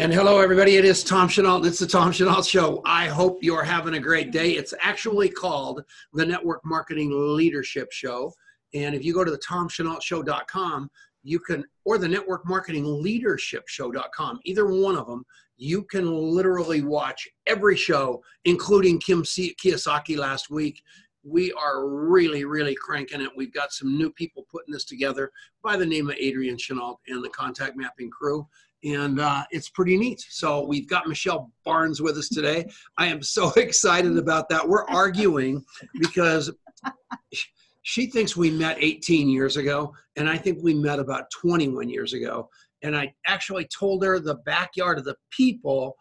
And hello, everybody. It is Tom Chenault. and It's the Tom Chenault Show. I hope you're having a great day. It's actually called the Network Marketing Leadership Show. And if you go to the tomchenaultshow.com, you can, or the Network Marketing Leadership Show.com, either one of them, you can literally watch every show, including Kim Kiyosaki last week. We are really, really cranking it. We've got some new people putting this together by the name of Adrian Chenault and the Contact Mapping crew and uh, it's pretty neat. So we've got Michelle Barnes with us today. I am so excited about that. We're arguing because she thinks we met 18 years ago, and I think we met about 21 years ago. And I actually told her the backyard of the people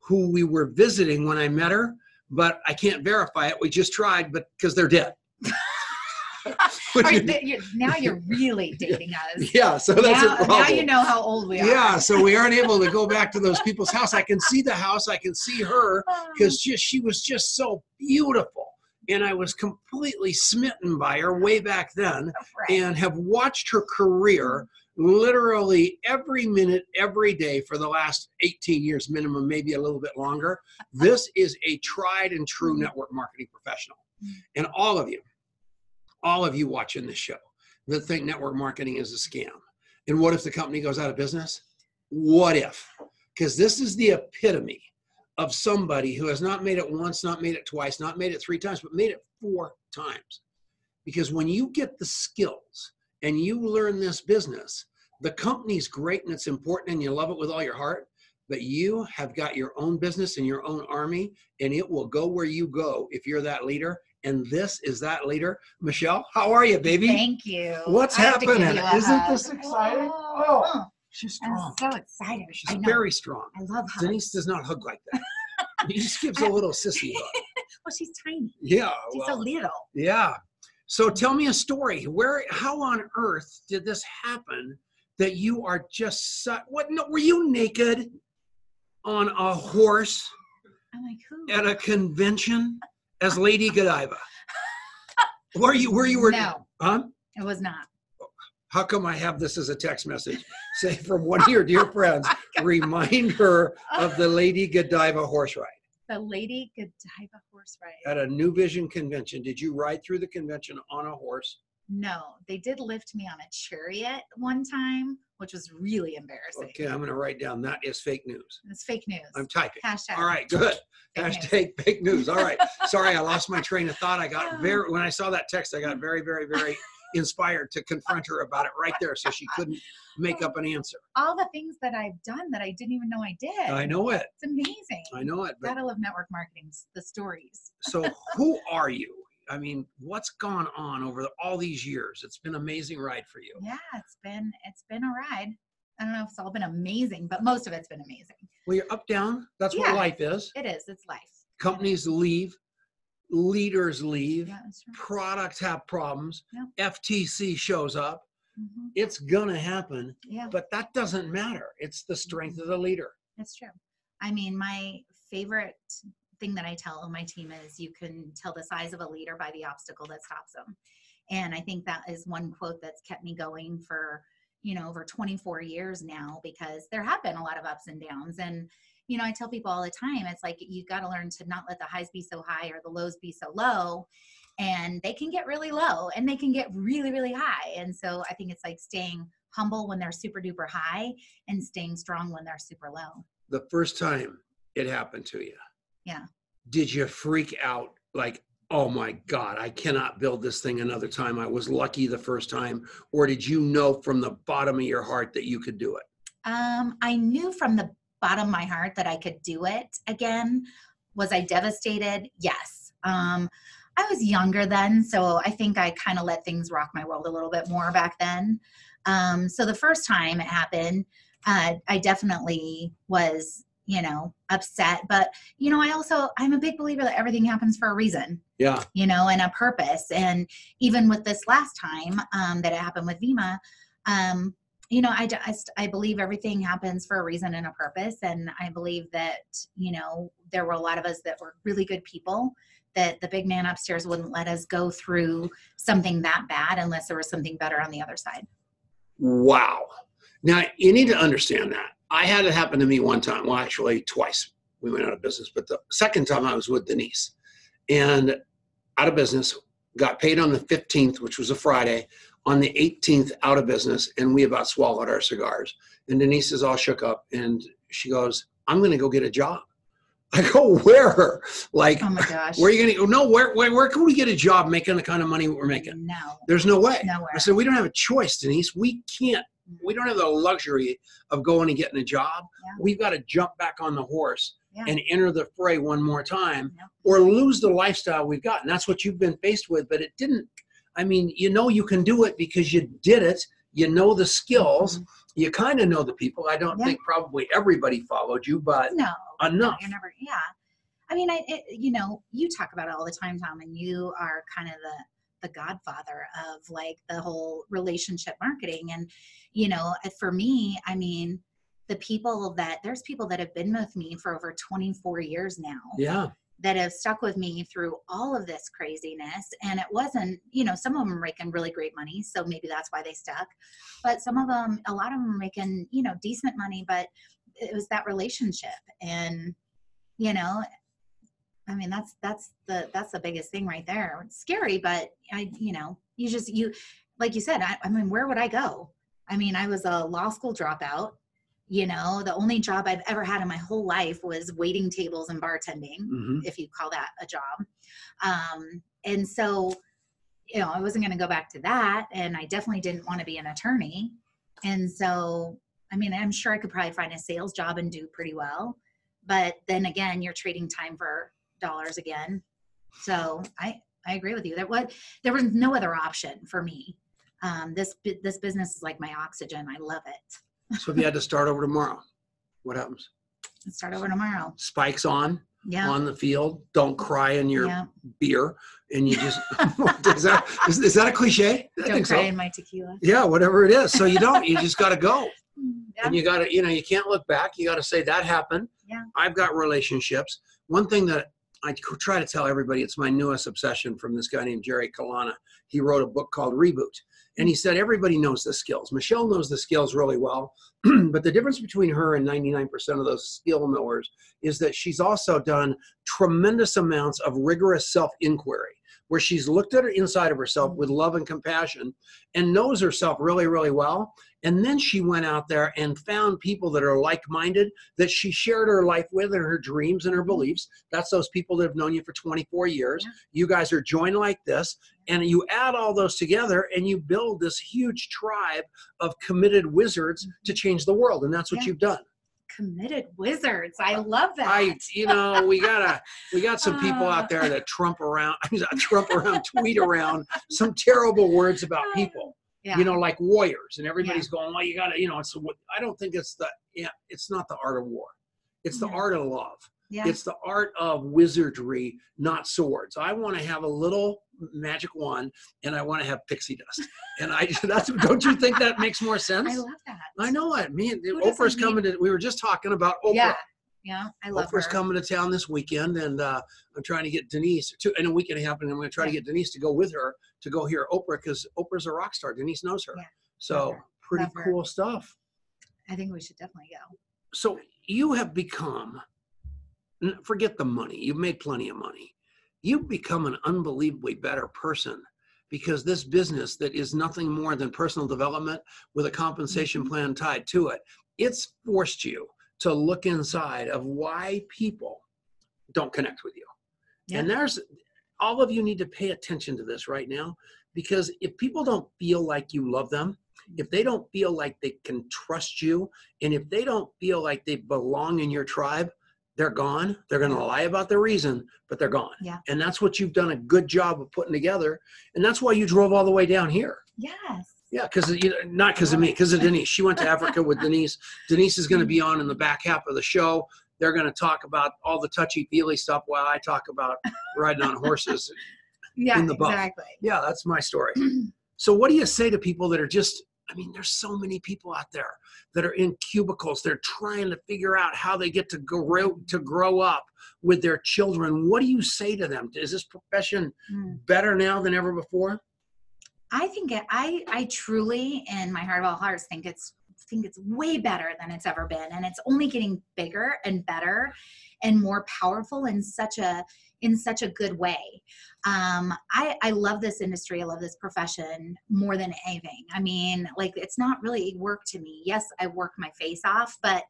who we were visiting when I met her, but I can't verify it. We just tried, but because they're dead. you, now you're really dating us. Yeah, so that's now, a problem. Now you know how old we are. Yeah, so we aren't able to go back to those people's house. I can see the house, I can see her because just she was just so beautiful. And I was completely smitten by her way back then right. and have watched her career literally every minute, every day for the last 18 years minimum, maybe a little bit longer. This is a tried and true mm-hmm. network marketing professional. Mm-hmm. And all of you, all of you watching this show that think network marketing is a scam. And what if the company goes out of business? What if? Because this is the epitome of somebody who has not made it once, not made it twice, not made it three times, but made it four times. Because when you get the skills and you learn this business, the company's great and it's important and you love it with all your heart, but you have got your own business and your own army, and it will go where you go if you're that leader and this is that leader. Michelle, how are you, baby? Thank you. What's I happening? Isn't this exciting? Oh, oh, oh. she's strong. I'm so excited. She's very strong. I love hugs. Denise does not hug like that. he just gives a little sissy hug. well, she's tiny. Yeah. She's well, a little. Yeah. So tell me a story. Where, how on earth did this happen? That you are just su- what? No, were you naked on a horse? I'm like who? At a convention? As Lady Godiva? were you were you were no. Huh? it was not. How come i have this as a text message? Say from one of your dear friends oh remind her of the lady godiva horse ride. The lady godiva horse ride. At a new vision convention did you ride through the convention on a horse no they did lift me on a chariot one time which was really embarrassing. Okay, I'm going to write down that is fake news. It's fake news. I'm typing. Hashtag. All right, good. Fake Hashtag news. fake news. All right. Sorry, I lost my train of thought. I got very, when I saw that text, I got very, very, very inspired to confront her about it right there so she couldn't make up an answer. All the things that I've done that I didn't even know I did. I know it. It's amazing. I know it. But, Gotta love network marketing, the stories. so, who are you? I mean, what's gone on over the, all these years? It's been an amazing ride for you. Yeah, it's been it's been a ride. I don't know if it's all been amazing, but most of it's been amazing. Well, you're up down. That's yeah, what life is. It is. It's life. Companies leave, leaders leave, yeah, products have problems, yeah. FTC shows up. Mm-hmm. It's gonna happen. Yeah. But that doesn't matter. It's the strength mm-hmm. of the leader. That's true. I mean, my favorite thing that I tell my team is you can tell the size of a leader by the obstacle that stops them. And I think that is one quote that's kept me going for, you know, over 24 years now because there have been a lot of ups and downs. And, you know, I tell people all the time, it's like you've got to learn to not let the highs be so high or the lows be so low. And they can get really low and they can get really, really high. And so I think it's like staying humble when they're super duper high and staying strong when they're super low. The first time it happened to you, yeah. Did you freak out like, oh my God, I cannot build this thing another time? I was lucky the first time. Or did you know from the bottom of your heart that you could do it? Um, I knew from the bottom of my heart that I could do it again. Was I devastated? Yes. Um, I was younger then, so I think I kind of let things rock my world a little bit more back then. Um, so the first time it happened, uh, I definitely was you know upset but you know i also i'm a big believer that everything happens for a reason. Yeah. You know and a purpose and even with this last time um, that it happened with Vemma um, you know I just i believe everything happens for a reason and a purpose and i believe that you know there were a lot of us that were really good people that the big man upstairs wouldn't let us go through something that bad unless there was something better on the other side. Wow. Now you need to understand that I had it happen to me one time. Well, actually, twice. We went out of business, but the second time I was with Denise, and out of business. Got paid on the 15th, which was a Friday. On the 18th, out of business, and we about swallowed our cigars. And Denise is all shook up, and she goes, "I'm going to go get a job." I go, "Where?" Like, Oh my gosh. where are you going to go? No, where, where, where can we get a job making the kind of money we're making? No, There's no way. nowhere. I said, we don't have a choice, Denise. We can't, we don't have the luxury of going and getting a job. Yeah. We've got to jump back on the horse Yeah. and enter the fray one more time Yeah. or lose the lifestyle we've got. And that's what you've been faced with. But it didn't, I mean, you know, you can do it because you did it. You know the skills. Mhm. You kind of know the people. I don't think probably everybody followed you, but No, no, enough. you're never. Yeah, I mean, I, it, you know, you talk about it all the time, Tom, and you are kind of the the godfather of like the whole relationship marketing. And you know, uh, for me, I mean, the people that there's people that have been with me for over 24 years now Yeah. that have stuck with me through all of this craziness. And it wasn't, you know, some of them making really great money, so maybe that's why they stuck. But some of them, a lot of them are making, you know, decent money, but it was that relationship. And, you know, I mean, that's that's the that's the biggest thing right there. It's scary, but I, you know, you just you, like you said, I, I mean, where would I go? I mean, I was a law school dropout. You know, the only job I've ever had in my whole life was waiting tables and bartending hmm if you call that a job. Um, and so, you know, I wasn't going to go back to that. And I definitely didn't want to be an attorney. And so, I mean, I'm sure I could probably find a sales job and do pretty well. But then again, you're trading time for dollars again. So I, I agree with you. There was, there was no other option for me. Um, this, this business is like my oxygen. I love it. So if you had to start over tomorrow, what happens? Let's start over tomorrow. Spikes on Yeah. on the field. Don't cry in your yeah. beer, and you just is that is, is that a cliche? I Don't cry so. in my tequila. Yeah, whatever it is. So you don't. You just got to go, Yeah. and you got to. You know, you can't look back. You got to say that happened. Yeah. I've got relationships. One thing that I try to tell everybody, it's my newest obsession from this guy named Jerry Colonna. He wrote a book called Reboot. And he said everybody knows the skills. Michelle knows the skills really well, but the difference between her and 99% of those skill knowers is that she's also done tremendous amounts of rigorous self inquiry, where she's looked at her inside of herself with love and compassion and knows herself really, really well. And then she went out there and found people that are like minded that she shared her life with and her dreams and her mm-hmm. beliefs. That's those people that have known you for 24 years. Yeah. You guys are joined like this, and you add all those together and you build this huge tribe of committed wizards mm-hmm. to change the world. And that's what Yeah. you've done. committed wizards. I love that. I, you know, we gotta, we got some people out there that trump around, trump around, tweet around some terrible words about people. Yeah. You know, like warriors, and everybody's going, "Well, you gotta," you know. It's. I don't think it's the. Yeah, it's not the art of war. It's the art of love. yeah. It's the art of wizardry, not swords. I want to have a little magic wand, and I want to have pixie dust. And I that's don't you think that makes more sense? I love that. I know it. Me and Who Oprah's coming to. We were just talking about Oprah. Yeah. Yeah. I love it. Oprah's her. coming to town this weekend, and uh, I'm trying to get Denise. To, in a week and a half, and I'm going to try to get Denise to go with her to go hear Oprah because Oprah's a rock star. Denise knows her, Yeah. so her. pretty Love her. cool stuff. I think we should definitely go. So you have become. Forget the money. You've made plenty of money. You've become an unbelievably better person because this business that is nothing more than personal development with a compensation Mhm. plan tied to it, it's forced you to look inside of why people don't connect with you. And there's all of you need to pay attention to this right now because if people don't feel like you love them, if they don't feel like they can trust you, and if they don't feel like they belong in your tribe, they're gone. They're going to lie about the reason, but they're gone. Yeah. And that's what you've done a good job of putting together. And that's why you drove all the way down here. Yes. Yeah, because you know, not because of me, because of Denise. She went to Africa with Denise. Denise is going to be on in the back half of the show. They're going to talk about all the touchy feely stuff while I talk about riding on horses. Yeah. In the buff. exactly. Yeah, that's my story. So, what do you say to people that are just? I mean, there's so many people out there that are in cubicles. They're trying to figure out how they get to grow to grow up with their children. What do you say to them? Is this profession Mm. better now than ever before? I think it, I I truly, in my heart of all hearts, think it's think it's way better than it's ever been and it's only getting bigger and better and more powerful in such a in such a good way. Um, I, I love this industry i love this profession more than anything. I mean like it's not really work to me. Yes i work my face off but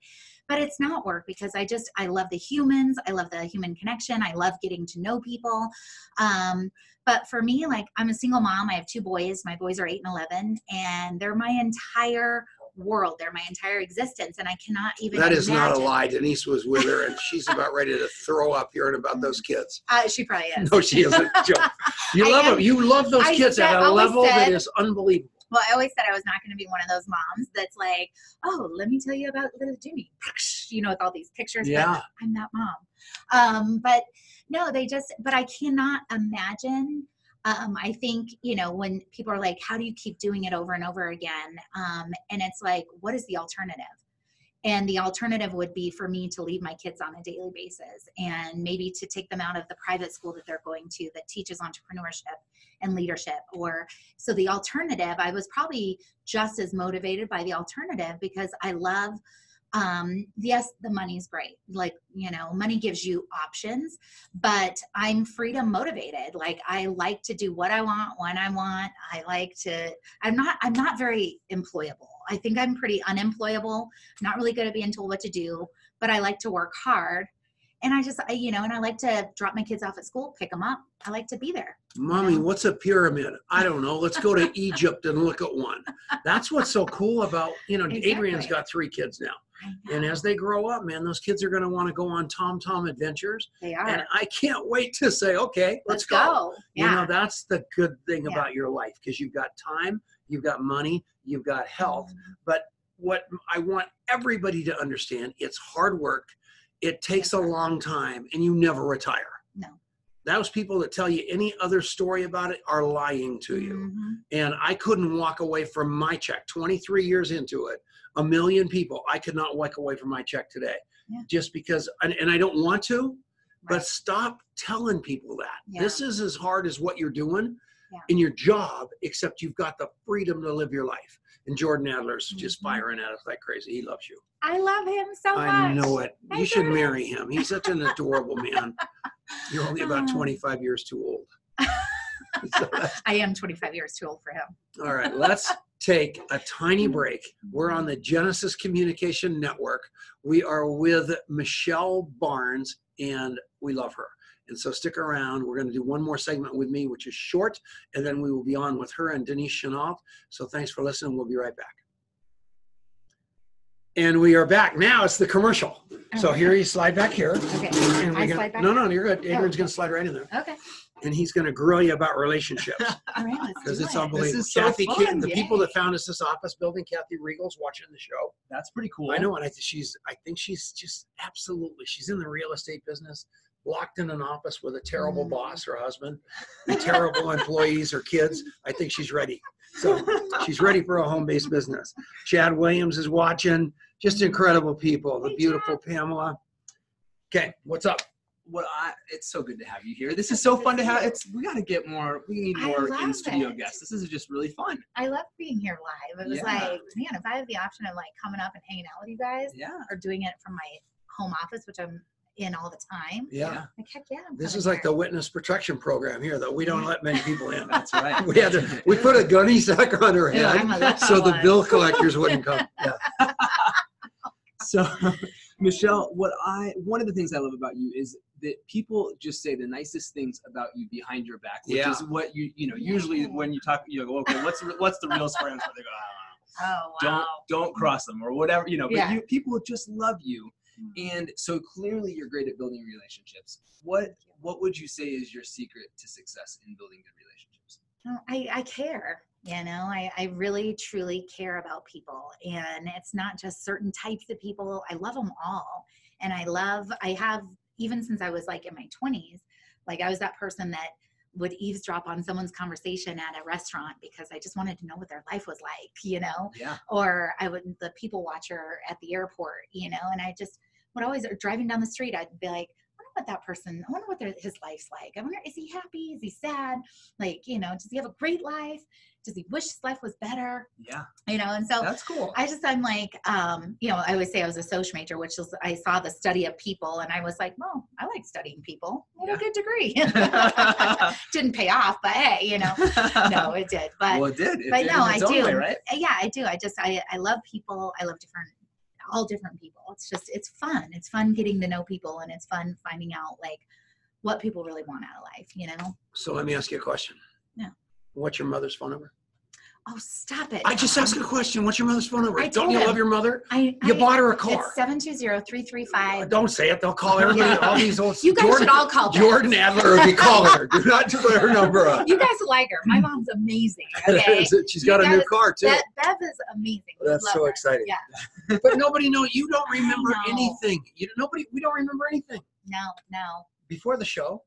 but it's not work because i just i love the humans i love the human connection i love getting to know people. Um, but for me like i'm a single mom i have two boys my boys are 8 and 11 and they're my entire world they're my entire existence and i cannot even That is not a lie. Denise was with her, and she's about ready to throw up hearing about those kids. uh, she probably is No, she isn't. You love am- them. You love those I kids at a level that said- is unbelievable. well i always said i was not going to be one of those moms that's like oh let me tell you about little jimmy you know with all these pictures but Yeah. i'm that mom um but no they just but i cannot imagine um, I think, you know, when people are like, how do you keep doing it over and over again? Um, and it's like, what is the alternative? And the alternative would be for me to leave my kids on a daily basis and maybe to take them out of the private school that they're going to that teaches entrepreneurship and leadership. Or so the alternative, I was probably just as motivated by the alternative because I love um yes the money's great. Like you know money gives you options but i'm freedom motivated. Like i like to do what i want when i want. I like to i'm not i'm not very employable. I think i'm pretty unemployable. Not really good at being told what to do but i like to work hard. And i just I, you know and i like to drop my kids off at school pick them up. I like to be there Mommy, what's a pyramid? I don't know. Let's go to Egypt and look at one. That's what's so cool about, you know, Adrian's got three kids now. And as they grow up, man, those kids are going to want to go on Tom Tom adventures. they are And I can't wait to say, okay, let's, let's go, You yeah know, that's the good thing Yeah. about your life because you've got time, you've got money, you've got health. But what I want everybody to understand, it's hard work. It takes a long time and you never retire. No. Those people that tell you any other story about it are lying to you. Mhm. And I couldn't walk away from my check 23 years into it. A million people. I could not walk away from my check today Yeah. just because, and, and I don't want to, but stop telling people that. Yeah. This is as hard as what you're doing Yeah. in your job, except you've got the freedom to live your life. And Jordan Adler's just Mhm. firing at us like crazy. He loves you. I love him so much. I know it. You should marry him. He's such an adorable man. You're only about Oh. 25 years too old. So I am 25 years too old for him. all right, let's take a tiny mm-hmm. break. We're on the Genesis Communication Network. We are with Michelle Barnes, and we love her. And so stick around. We're going to do one more segment with me, which is short, and then we will be on with her and Denise Chenault. So thanks for listening. We'll be right back. And we are back. Now it's the commercial. So here you slide back here. Okay. And I we're gonna, slide back no, no, you're good. Oh. Adrian's okay. going to slide right in there. Okay. And he's going to grill you about relationships All right. Let's because it's it. unbelievable. is so Kathy, Ki- fun. the people that found us this office building, Kathy Regal's watching the show. That's pretty cool. I know, and I think she's. I think she's just absolutely. She's in the real estate business, locked in an office with a terrible Mm. boss, her husband, and terrible employees, her kids. I think she's ready. So she's ready for a home-based business. Chad Williams is watching. Just incredible people. The Hey, beautiful Pamela. Okay, what's up? What I it's so good to have you here. This is so fun to have. It's we got to get more. We need more in studio it. guests. This is just really fun. I love being here live. It was Yeah. like, man, if I have the option of like coming up and hanging out with you guys Yeah. or doing it from my home office, which I'm in all the time, Yeah. like heck yeah. I'm This coming is like here. the witness protection program here, though. We don't let many people in. That's right. We had to, we put a gunny sack on her Yeah, head I'm a so the bill collectors wouldn't come. Yeah. So, Michelle, what I one of the things I love about you is that people just say the nicest things about you behind your back, which Yeah. is what you you know usually when you talk you go okay what's the, what's the real friends where they go Oh don't wow. don't don't cross them or whatever you know but Yeah. you people just love you Mm. and so clearly you're great at building relationships what what would you say is your secret to success in building good relationships No, I, I care. You know, I, I really truly care about people. And it's not just certain types of people. I love them all. And I love, I have, even since I was like in my 20s, like I was that person that would eavesdrop on someone's conversation at a restaurant because I just wanted to know what their life was like, you know? yeah Or I would, the people watcher at the airport, you know? And I just would always, or driving down the street, I'd be like, what what that person, I wonder what their, his life's like. I wonder, is he happy? Is he sad? Like, you know, does he have a great life? Does he wish his life was better? Yeah, You know, and so that's cool. I just, I'm like, um, you know, I always say I was a social major, which is I saw the study of people, and I was like, well, I like studying people. I had Yeah. a good degree. Didn't pay off, but hey, you know, no, it did. But well, it did. It but did no, I do. way, right? yeah, I do. I just, I, I love people. I love different, all different people. It's just, it's fun. It's fun getting to know people, and it's fun finding out like what people really want out of life. You know? So let me ask you a question. Yeah. What's your mother's phone number? Oh, stop it! I just asked a um, question. What's your mother's phone number? I Don't you him. love your mother? I, You I- bought her a car. It's seven two zero three three five. Don't say it. They'll call everybody. Yeah. All these old. You guys Jordan, should all call Beth. Jordan Adler will be calling her. Do not put her number up. You guys like her. My mom's amazing. Okay. She's You got a new car too. Bev, Bev is amazing. We That's so her. exciting. Yeah. but nobody know. You don't remember anything. You nobody. We don't remember anything. No, no. Before the show,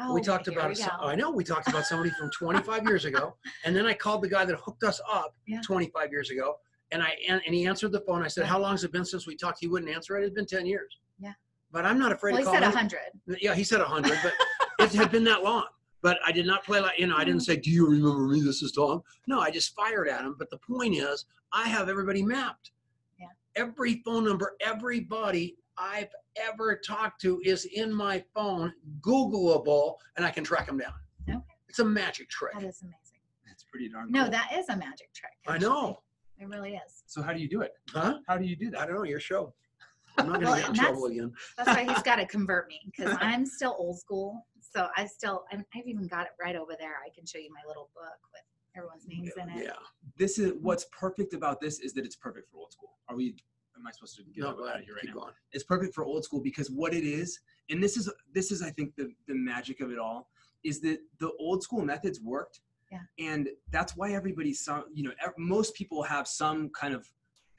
Oh, we talked about. we. I know we talked about somebody from 25 years ago, and then I called the guy that hooked us up Yeah. 25 years ago, and I and, and he answered the phone. I said, Yeah. "How long has it been since we talked?" He wouldn't answer it. It's been 10 years. Yeah. But I'm not afraid Well, he to call said him. hundred. Yeah, he said 100, but it had been that long. But I did not play like you know. I didn't mm. say, "Do you remember me? This is Tom." No, I just fired at him. But the point is, I have everybody mapped. Yeah. Every phone number, everybody I've ever talked to is in my phone, Googleable, and I can track them down. Okay. It's a magic trick. That is amazing. That's pretty darn. No, cool. that is a magic trick. I know. It really is. So how do you do it? Huh? How do you do that? I don't know. Your show. I'm not gonna get in trouble again. That's why he's got to convert me because I'm still old school. So I still, I'm, I've even got it right over there. I can show you my little book with everyone's names in it. Yeah. This is what's perfect about this is that it's perfect for old school. Are we? Am I supposed to get No, out of ahead. here right Keep now? going. it's perfect for old school because what it is and this is this is i think the the magic of it all is that the old school methods worked Yeah. and that's why everybody some you know most people have some kind of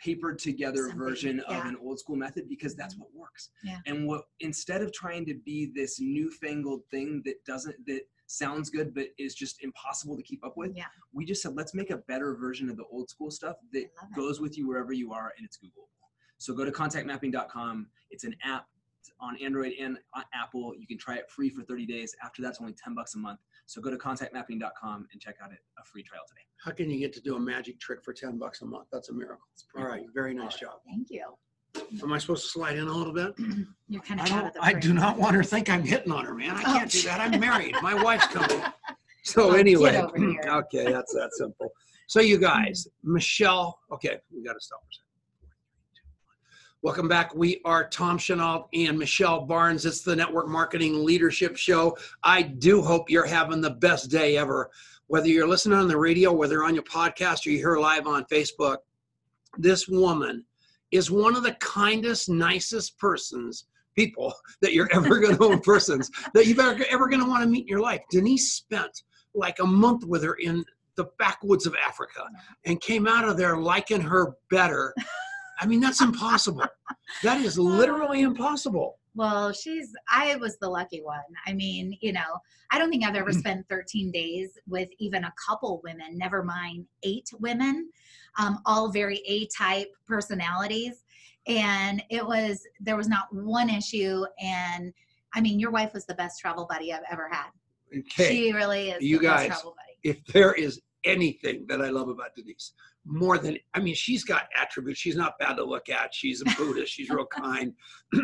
papered together Something, version of an old school method because that's mm-hmm. what works Yeah. and what instead of trying to be this newfangled thing that doesn't that sounds good but is just impossible to keep up with Yeah. we just said let's make a better version of the old school stuff that I love it. goes with you wherever you are and it's Google. So go to contactmapping.com. It's an app it's on Android and on Apple. You can try it free for 30 days. After that's only 10 bucks a month. So go to contactmapping.com and check out it, a free trial today. How can you get to do a magic trick for 10 bucks a month? That's a miracle. All right. Very nice job. Thank you. Am I supposed to slide in a little bit? You're kind I of out don't. of the I do frame. not want her to think I'm hitting on her, man. I Oh. can't do that. I'm married. My wife's coming. So get anyway, over here. okay, that's that simple. So you guys, Michelle. Okay, we got to stop for a second. Welcome back. We are Tom Chenault and Michelle Barnes. It's the Network Marketing Leadership Show. I do hope you're having the best day ever. Whether you're listening on the radio, whether on your podcast, or you're here live on Facebook, this woman is one of the kindest, nicest persons, people that you're ever going to persons that you've ever, ever going to want to meet in your life. Denise spent like a month with her in the backwoods of Africa and came out of there liking her better. I mean, that's impossible. That is literally impossible. Well, she's, I was the lucky one. I mean, you know, I don't think I've ever spent 13 days with even a couple women, never mind eight women, um, all very A type personalities. And it was, there was not one issue. And I mean, your wife was the best travel buddy I've ever had. Okay. She really is you the best guys, travel buddy. if there is anything that I love about Denise, more than I mean, she's got attributes. She's not bad to look at. She's a Buddhist. she's real kind.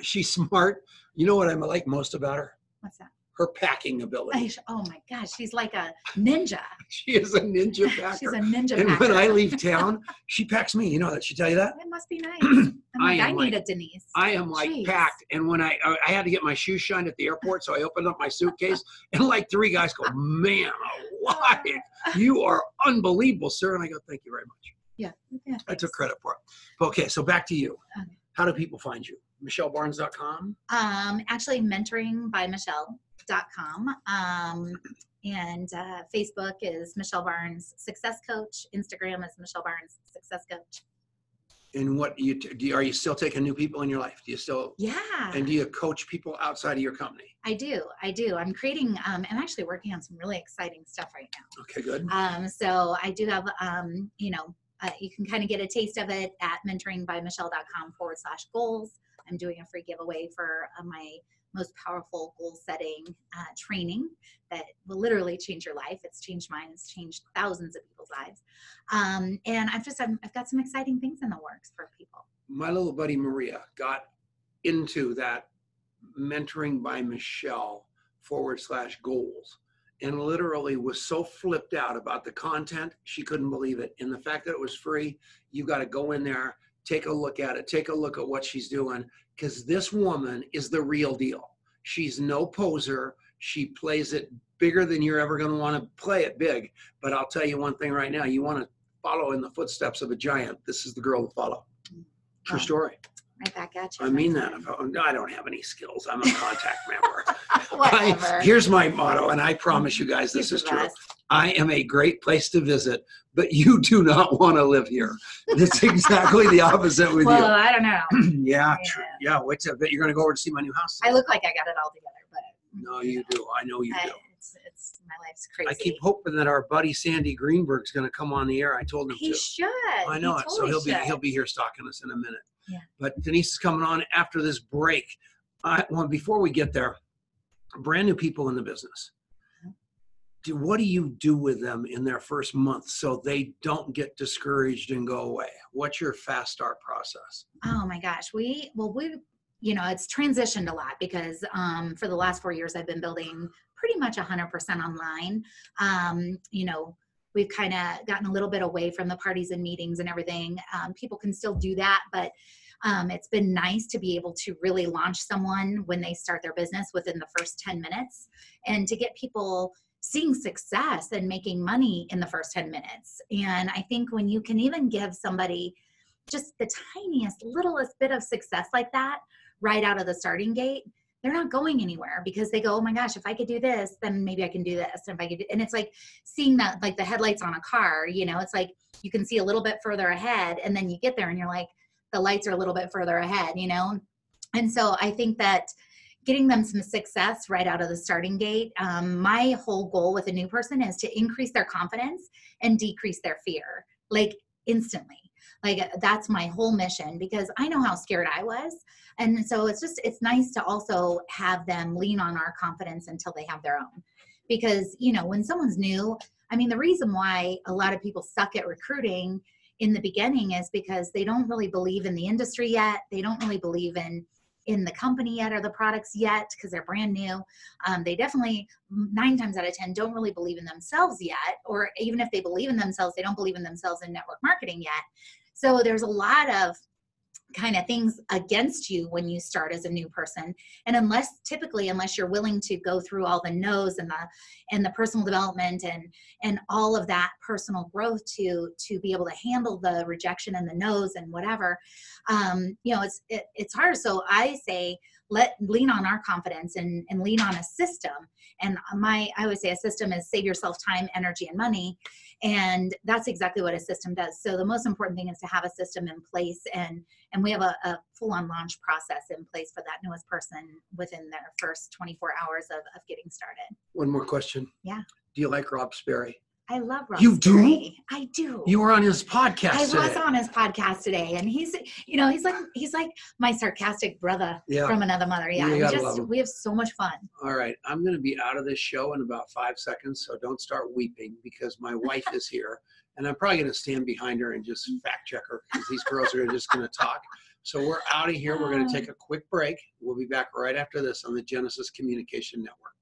she's smart. You know what I like most about her? What's that? Her packing ability. Oh my gosh, she's like a ninja. She is a ninja packer. She's a ninja and packer. when I leave town, she packs me. You know that? She tell you that? It must be nice. I'm I like, I, am need like- a Denise. I am like Jeez. packed. And when I I I had to get my shoes shined at the airport, so I opened up my suitcase, and like three guys go, "Man, alive, you are unbelievable, sir." And I go, "Thank you very much." yeah. yeah I took credit for it. But okay, so back to you. Okay. How do people find you? MichelleBarnes.com. Um, actually, mentoring by Michelle.com. Um, and uh, Facebook is Michelle Barnes Success Coach. Instagram is Michelle Barnes Success Coach. And what do you do? You, are you still taking new people in your life? Do you still Yeah, and do you coach people outside of your company? I do. I do. I'm creating, um, I'm actually working on some really exciting stuff right now. Okay, good. Um, so I do have, um, you know, uh, you can kind of get a taste of it at mentoringbymichelle.com forward slash goals. I'm doing a free giveaway for uh, my most powerful goal setting uh, training that will literally change your life. It's changed mine. It's changed thousands of people's lives. Um, and I've just I've, I've got some exciting things in the works for people. My little buddy Maria got into that mentoring by Michelle forward slash goals and literally was so flipped out about the content she couldn't believe it and the fact that it was free you got to go in there take a look at it take a look at what she's doing because this woman is the real deal she's no poser she plays it bigger than you're ever going to want to play it big but i'll tell you one thing right now you want to follow in the footsteps of a giant this is the girl to follow true story Right back at you. I mean that. I, oh, I don't have any skills. I'm a contact member. right. I- here's my motto, and I promise you guys this He's is true. best. I am a great place to visit, but you do not want to live here. It's exactly the opposite with Well, I don't know. you. yeah, true. Yeah, wait till you're going to go over to see my new house. I look like I got it all together, but mm, No, you do. I know you I, do. it's, it's my life's crazy. I keep hoping that our buddy Sandy Greenberg's going to come on the air. I told him He to. should. I know he it. So he'll be should. he'll be here stalking us in a minute. Yeah. But Denise is coming on after this break. I, well, before we get there, brand new people in the business. Do what do you do with them in their first month so they don't get discouraged and go away? What's your fast start process? Oh my gosh, we well we you know it's transitioned a lot because um, for the last four years I've been building pretty much 100% online. Um, you know we've kind of gotten a little bit away from the parties and meetings and everything. Um, people can still do that, but um, it's been nice to be able to really launch someone when they start their business within the first 10 minutes and to get people seeing success and making money in the first 10 minutes. And I think when you can even give somebody just the tiniest, littlest bit of success like that right out of the starting gate, they're not going anywhere because they go, oh my gosh, if I could do this, then maybe I can do this. And if I could, and it's like seeing that, like the headlights on a car, you know, it's like you can see a little bit further ahead and then you get there and you're like, the lights are a little bit further ahead, you know? And so I think that getting them some success right out of the starting gate, um, my whole goal with a new person is to increase their confidence and decrease their fear, like instantly. Like that's my whole mission because I know how scared I was. And so it's just, it's nice to also have them lean on our confidence until they have their own. Because, you know, when someone's new, I mean, the reason why a lot of people suck at recruiting in the beginning is because they don't really believe in the industry yet. They don't really believe in in the company yet or the products yet because they're brand new. Um, they definitely nine times out of ten don't really believe in themselves yet, or even if they believe in themselves, they don't believe in themselves in network marketing yet. So there's a lot of kind of things against you when you start as a new person. And unless typically unless you're willing to go through all the no's and the and the personal development and and all of that personal growth to to be able to handle the rejection and the no's and whatever um you know it's it, it's hard. So i say let lean on our confidence and and lean on a system and my i always say a system is save yourself time energy and money and that's exactly what a system does so the most important thing is to have a system in place and and we have a, a full-on launch process in place for that newest person within their first 24 hours of, of getting started One more question. Yeah. Do you like Rob Sperry? I love Rob You do? I do You were on his podcast I was on his podcast today, and he's, you know, he's like he's like my sarcastic brother Yeah. from another mother. Yeah, we just we have so much fun. All right, I'm going to be out of this show in about five seconds, so don't start weeping because my wife is here, and I'm probably going to stand behind her and just fact check her because these girls are just going to talk. So we're out of here. We're going to take a quick break. We'll be back right after this on the Genesis Communication Network.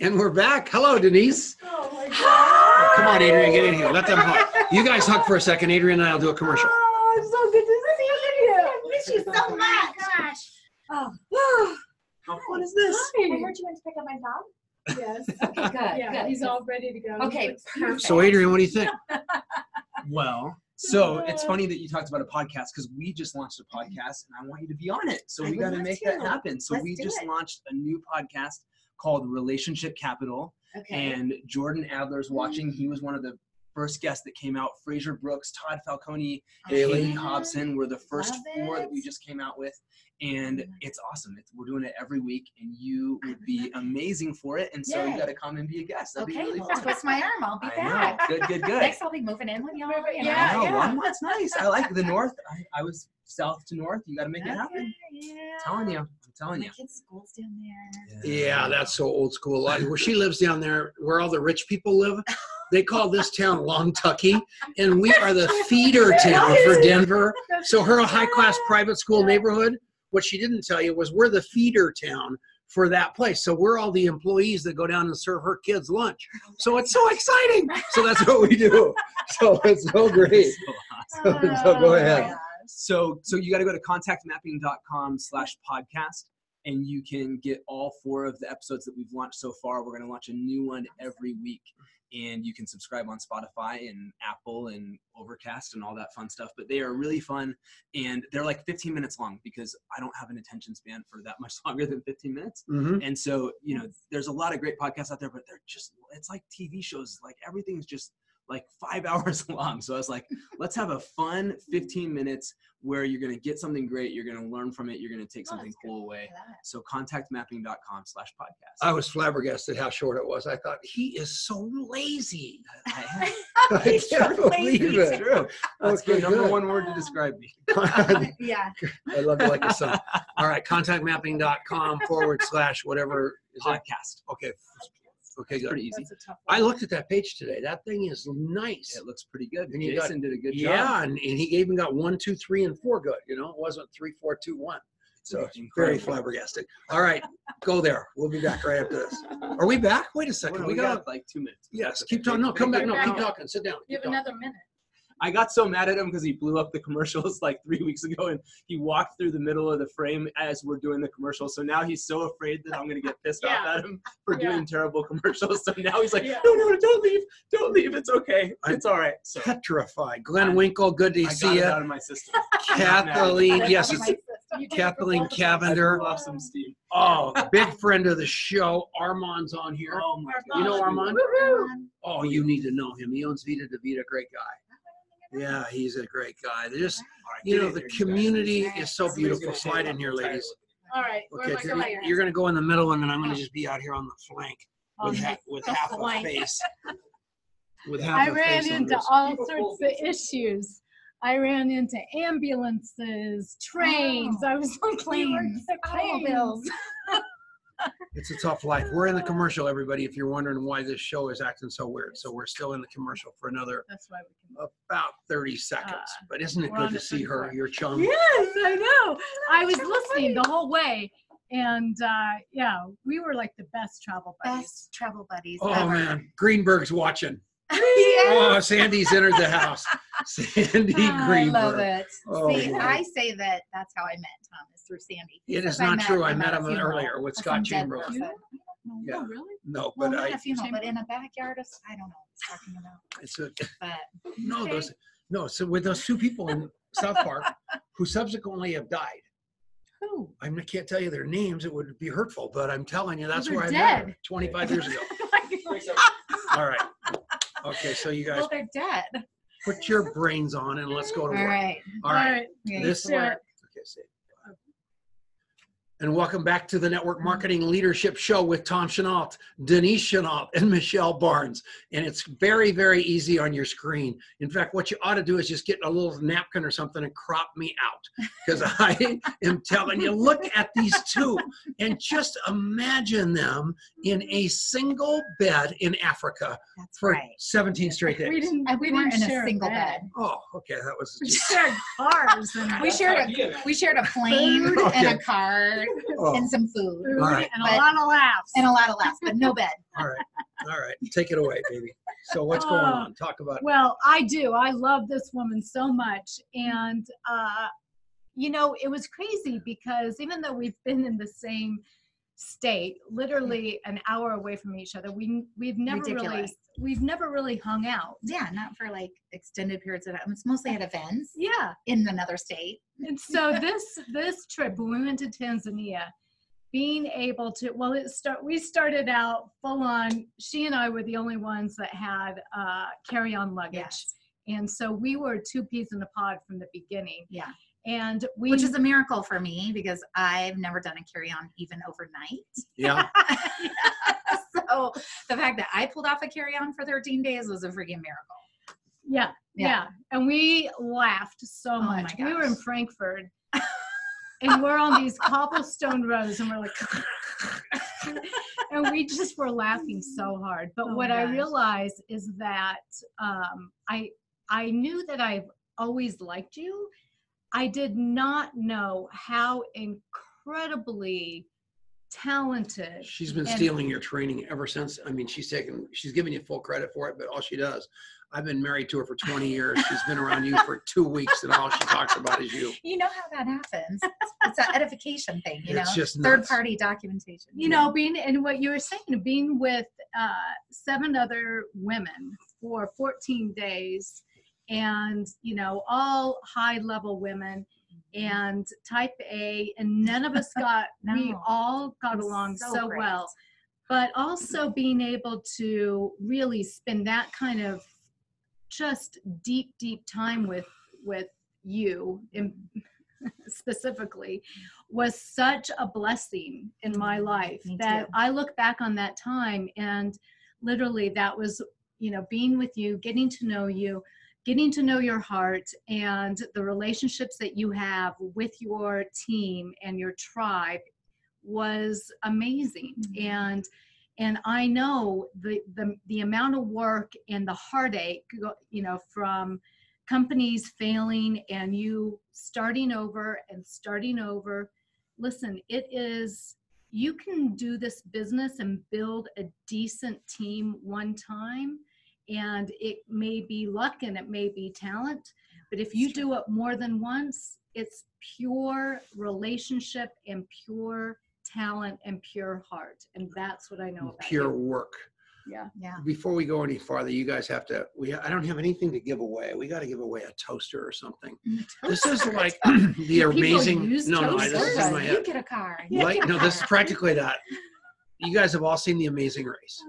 And we're back. Hello, Denise. Oh my god. Come on, Adrian, get in here. Let them hug. You guys hug for a second. Adrian and I'll do a commercial. Oh, it's so good to see you. I miss you so oh, much. Gosh. Oh. How fun is this? I heard you went to pick up my dog. Yes. Okay, good. Yeah, good. he's all ready to go. Okay, perfect. So, Adrian, what do you think? Well, so it's funny that you talked about a podcast because we just launched a podcast and I want you to be on it. So I we got to make that happen. So Let's we just it. launched a new podcast called Relationship Capital. Okay. And Jordan Adler's watching. He was one of the first guests that came out. Frazer Brooks, Todd Falcone, oh, and Hayley. Hayley Hobson were the first four that we just came out with. And Oh my it's awesome. It's, we're doing it every week, and you would be amazing for it. And so you got to come and be a guest. That'd okay, be really well, fun. twist my arm. I'll be I back. know. Good, good, good. Next, I'll be moving in with y'all. You know? Yeah, I know, yeah. one month's nice. I like the north. I, I was south to north. You got to make it happen. Okay, yeah. telling you. I'm telling My you. kids' school's down there. Yeah, that's so old school. Like, Where she lives down there, where all the rich people live, they call this town Long Tucky, and we are the feeder town for Denver. So her high class private school neighborhood, what she didn't tell you was we're the feeder town for that place. So we're all the employees that go down and serve her kids lunch. So it's so exciting. So that's what we do. So it's so great. So oh, awesome. So go Oh, ahead. So so you got to go to contactmapping.com slash podcast and you can get all four of the episodes that we've launched so far. We're going to launch a new one every week and you can subscribe on Spotify and Apple and Overcast and all that fun stuff. But they are really fun and they're like 15 minutes long because I don't have an attention span for that much longer than 15 minutes. Mhm. And so, you know, there's a lot of great podcasts out there, but they're just, it's like TV shows. Like everything's just like five hours long. So I was like, let's have a fun 15 minutes where you're going to get something great. You're going to learn from it. You're going to take Oh, something cool away. Look at that. So contactmapping.com slash podcast. I was flabbergasted how short it was. I thought he is so lazy. I- I He's can't so believe lazy. it. it's true. That's Okay, the number good. one word to describe me. Yeah. I love it like a son. All right, contactmapping.com forward slash whatever is that? Podcast. Okay. Okay, It's good. pretty easy. That's a tough I looked at that page today. That thing is nice. It looks pretty good. And you got- did a good job. Yeah, and, and he even got one, two, three, and four good. You know, it wasn't three, four, two, one. So very Incredible. flabbergasted. All right, go there. We'll be back right after this. Are we back? Wait a second. Well, we we got. got like two minutes. Yes, keep talking. No, come back. No, keep talking. Sit down. You have talking. another minute. I got so mad at him because he blew up the commercials like three weeks ago and he walked through the middle of the frame as we're doing the commercial. So now he's so afraid that I'm going to get pissed off at him for Yeah. doing terrible commercials. So now he's like, Yeah. no, no, don't leave. Don't leave. It's okay. I- It's all right. So Petrified. Glenn I- Winkle, good to I got see it you. out of my system. Kathleen, yes, it's You take it for Kathleen both. I Cavender. blew off some steam. Oh, big friend of the show. Armand's on here. Oh my God. You know gosh. Armand? Woohoo. Oh, you need to know him. He owns Vida Divina. Great guy. Yeah, he's a great guy. They just, All right, you know, the here, guys. community is so beautiful. Slide in here, ladies. All right. Okay, am I so going? you- you're gonna go in the middle, and then I'm gonna oh. just be out here on the flank oh, with the- ha- with the half a flank. face. With half I a ran face on into this. all sorts of issues. I ran into ambulances, trains. I was like, Planes, automobiles. It's a tough life. We're in the commercial, everybody. If you're wondering why this show is acting so weird, so we're still in the commercial for another That's why we can. about 30 seconds. Uh, But isn't it good to to see her, 34. your chum? Yes, I know. I was listening the whole way, and uh, yeah, we were like the best travel buddies. Best travel buddies. Oh ever. man, Greenberg's watching. yeah. Oh, Sandy's entered the house. Sandy I Greenberg. love it. Oh, See, boy. I say that that's how I met Tom is through Sandy. It is says I not true. I met him funeral earlier with Scott some dead Chamberlain. person. You? I. Yeah. Oh, really? No, Well, but not I, a funeral, but in a backyard of I don't know what he's talking about. it's a, But no, Okay. those, no. So with those two people in South Park who subsequently have died, Who? I can't tell you their names. It would be hurtful, but I'm telling you, that's they're where I met them dead. 25 years ago. Oh All right. Okay, so you guys well, they're dead. put your brains on and let's go to All work. right. All right. Yeah, This- to work. Okay, say it. And welcome back to the Network mm. Marketing Leadership Show with Tom Chenault, Denise Chenault, and Michelle Barnes. And it's very, very easy on your screen. In fact, what you ought to do is just get a little napkin or something and crop me out. Because I am telling you, look at these two and just imagine them in a single bed in Africa That's for right. 17 straight days. We didn't. We we weren't in share a single bed. Oh, okay. That was We shared cars and We shared a we shared a plane Food. and a car oh, and some food food All right. and But- a lot of laughs. and a lot of laughs, but no bed. all right. All right. Take it away, baby. So what's going Oh. on? Talk about Well, I do. I love this woman so much. And, uh, you know, it was crazy because even though we've been in the same state, literally an hour away from each other, we, we've never really, we've never really hung out. Yeah, not for like extended periods of time. It's mostly at events Yeah. in another state. And so this, this trip, when we went to Tanzania, being able to, well, it start, we started out full on, she and I were the only ones that had, uh, carry-on luggage. Yes. And so we were two peas in a pod from the beginning. Yeah. And we Which is a miracle for me because I've never done a carry on even overnight. yeah. so the fact that I pulled off a carry on for 13 days was a freaking miracle. yeah, yeah, Yeah. And we laughed so Oh much. We were in. Frankfurt and we're on these cobblestone roads and we're like and we just were laughing so hard but Oh what i realized is that um, i i knew that i've always liked you i did not know how incredibly talented She's been And- stealing your training ever since. I mean, she's taken, she's giving you full credit for it, but all she does. I've been married to her for 20 years. She's been around you for two weeks, and all she talks about is you. You know how that happens. It's an edification thing, you know. It's just Third nuts. party documentation. you know being and what you were saying being with uh, seven other women for 14 days and you know all high level women and type a and none of us got we all got along so so, well. But also being able to really spend that kind of just deep deep time with with you in, specifically was such a blessing in my Mm, life me that too. I look back on that time and literally that was you know being with you getting to know you getting to know your heart and the relationships that you have with your team and your tribe was amazing Mhm. and and I know the, the the amount of work and the heartache you know from companies failing and you starting over and starting over listen it is you can do this business and build a decent team one time and it may be luck and it may be talent but if you do it more than once it's pure relationship and pure talent and pure heart and that's what i know about Pure you. work. yeah Yeah. Before we go any farther, you guys have to. We I don't have anything to give away. We got to give away a toaster or something. This is like the People amazing. use No, no, I- this is in Toasters, my you get a car. Like no, this is practically that. You guys have all seen the Amazing Race.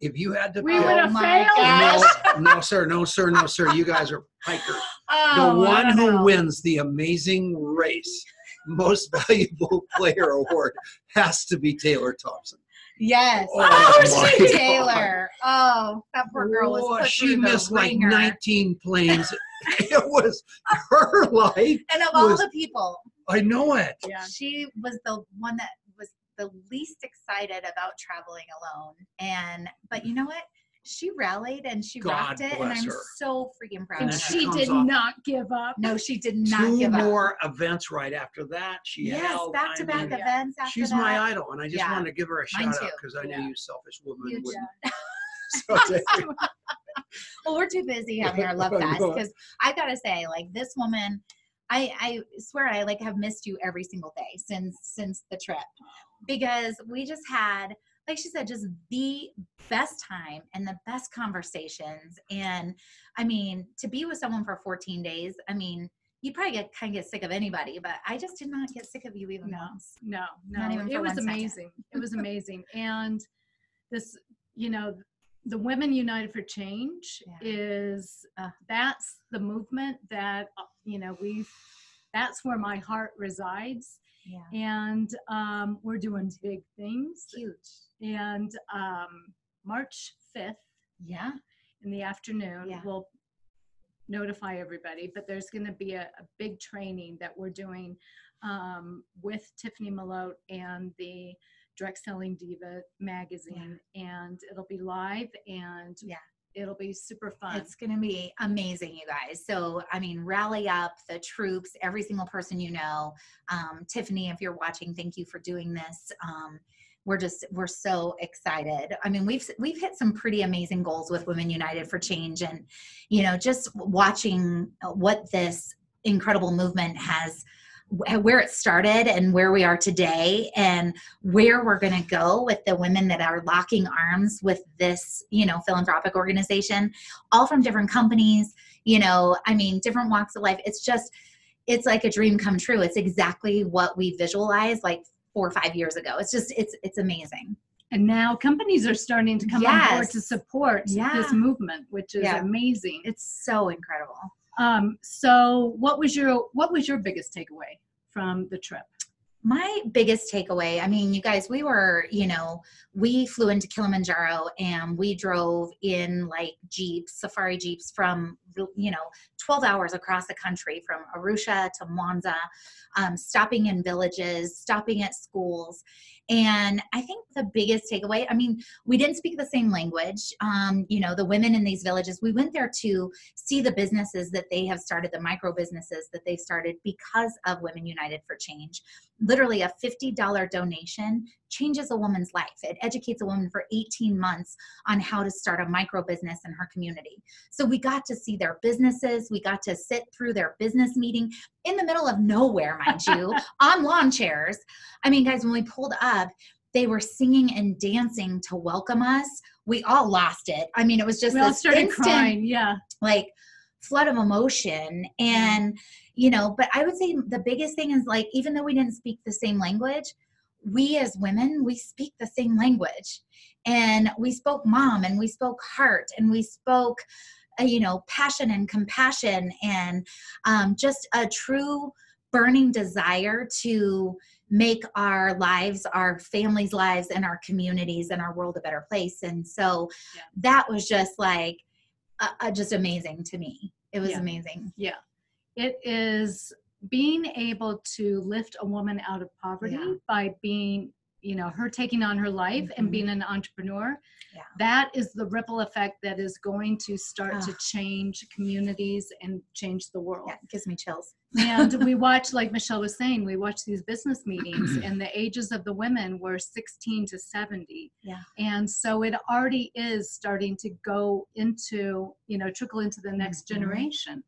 If you had to, we pick- would have oh my failed no, no, sir, no, sir, no, sir. You guys are pikers. Oh, the one who know. wins the amazing race most valuable player award has to be taylor thompson Yes. Oh, Oh, my she God. Taylor. Oh, that poor girl was Whoa, put she through the missed like ringer. 19 planes it was her life And of all was- the people, i know it yeah she was the one that was the least excited about traveling alone. And but you know what? She rallied and she God rocked it, and I'm her. so freaking proud and of her. she she did off- not give up no, she did not two give up. more events right after that she Yes, held back to back mean, events after she's that. my idol and i just Yeah. wanted to give her a Mine shout out because i Yeah. knew you selfish woman You would too. so well, we're too busy having our love I fest because I gotta say, like this woman, I I swear I like have missed you every single day since since the trip because we just had, like she said, just the best time and the best conversations. And I mean, to be with someone for 14 days, I mean, you probably get kind of get sick of anybody, but I just did not get sick of you even No. once. no Not no even it was amazing it was amazing and this you know the women united for change Yeah. is uh, that's the movement that uh, you know we've that's where my heart resides Yeah. and um, we're doing big things Huge. and um, march 5th Yeah. in the afternoon Yeah. we'll notify everybody but there's going to be a, a big training that we're doing um, with tiffany malote and the direct selling diva magazine and it'll be live and Yeah. It'll be super fun It's going to be amazing, you guys. So, I mean, rally up the troops, every single person you know. Um, Tiffany, if you're watching, thank you for doing this. Um, we're just we're so excited. I mean, we've we've hit some pretty amazing goals with Women United for Change, and you know, just watching what this incredible movement has where it started and where we are today and where we're going to go with the women that are locking arms with this you know philanthropic organization all from different companies you know i mean different walks of life. It's just it's like a dream come true. It's exactly what we visualized like four or five years ago. It's just it's it's amazing. And now companies are starting to come on board to support Yeah. this movement which is Yeah. amazing. It's so incredible um, so what was your what was your biggest takeaway from the trip? My biggest takeaway i mean you guys we were you know we flew into Kilimanjaro and we drove in like jeeps, safari jeeps from you know 12 hours across the country from Arusha to Mwanza, um, stopping in villages, stopping at schools. And I think the biggest takeaway, I mean, we didn't speak the same language. Um, you know, the women in these villages, we went there to see the businesses that they have started, the micro businesses that they started because of Women United for Change. Literally, a $50 donation changes a woman's life. It educates a woman for 18 months on how to start a micro business in her community. So we got to see their businesses, we got to sit through their business meeting in the middle of nowhere, mind you, on lawn chairs. I mean, guys, when we pulled up, they were singing and dancing to welcome us. We all lost it. I mean, it was just we all started instant, crying. Yeah. like flood of emotion and you know but i would say the biggest thing is like even though we didn't speak the same language we as women we speak the same language and we spoke mom and we spoke heart and we spoke uh, you know passion and compassion and um, just a true burning desire to make our lives our families lives and our communities and our world a better place and so Yeah. that was just like uh, uh, just amazing to me it was Yeah. amazing Yeah. It is being able to lift a woman out of poverty Yeah. by being, you know, her taking on her life Mhm. and being an entrepreneur. Yeah. That is the ripple effect that is going to start to Ah. change communities and change the world. yeah it gives me chills and we watch like michelle was saying we watch these business meetings and the ages of the women were 16 to 70 Yeah. and so it already is starting to go into you know trickle into the next Mhm. generation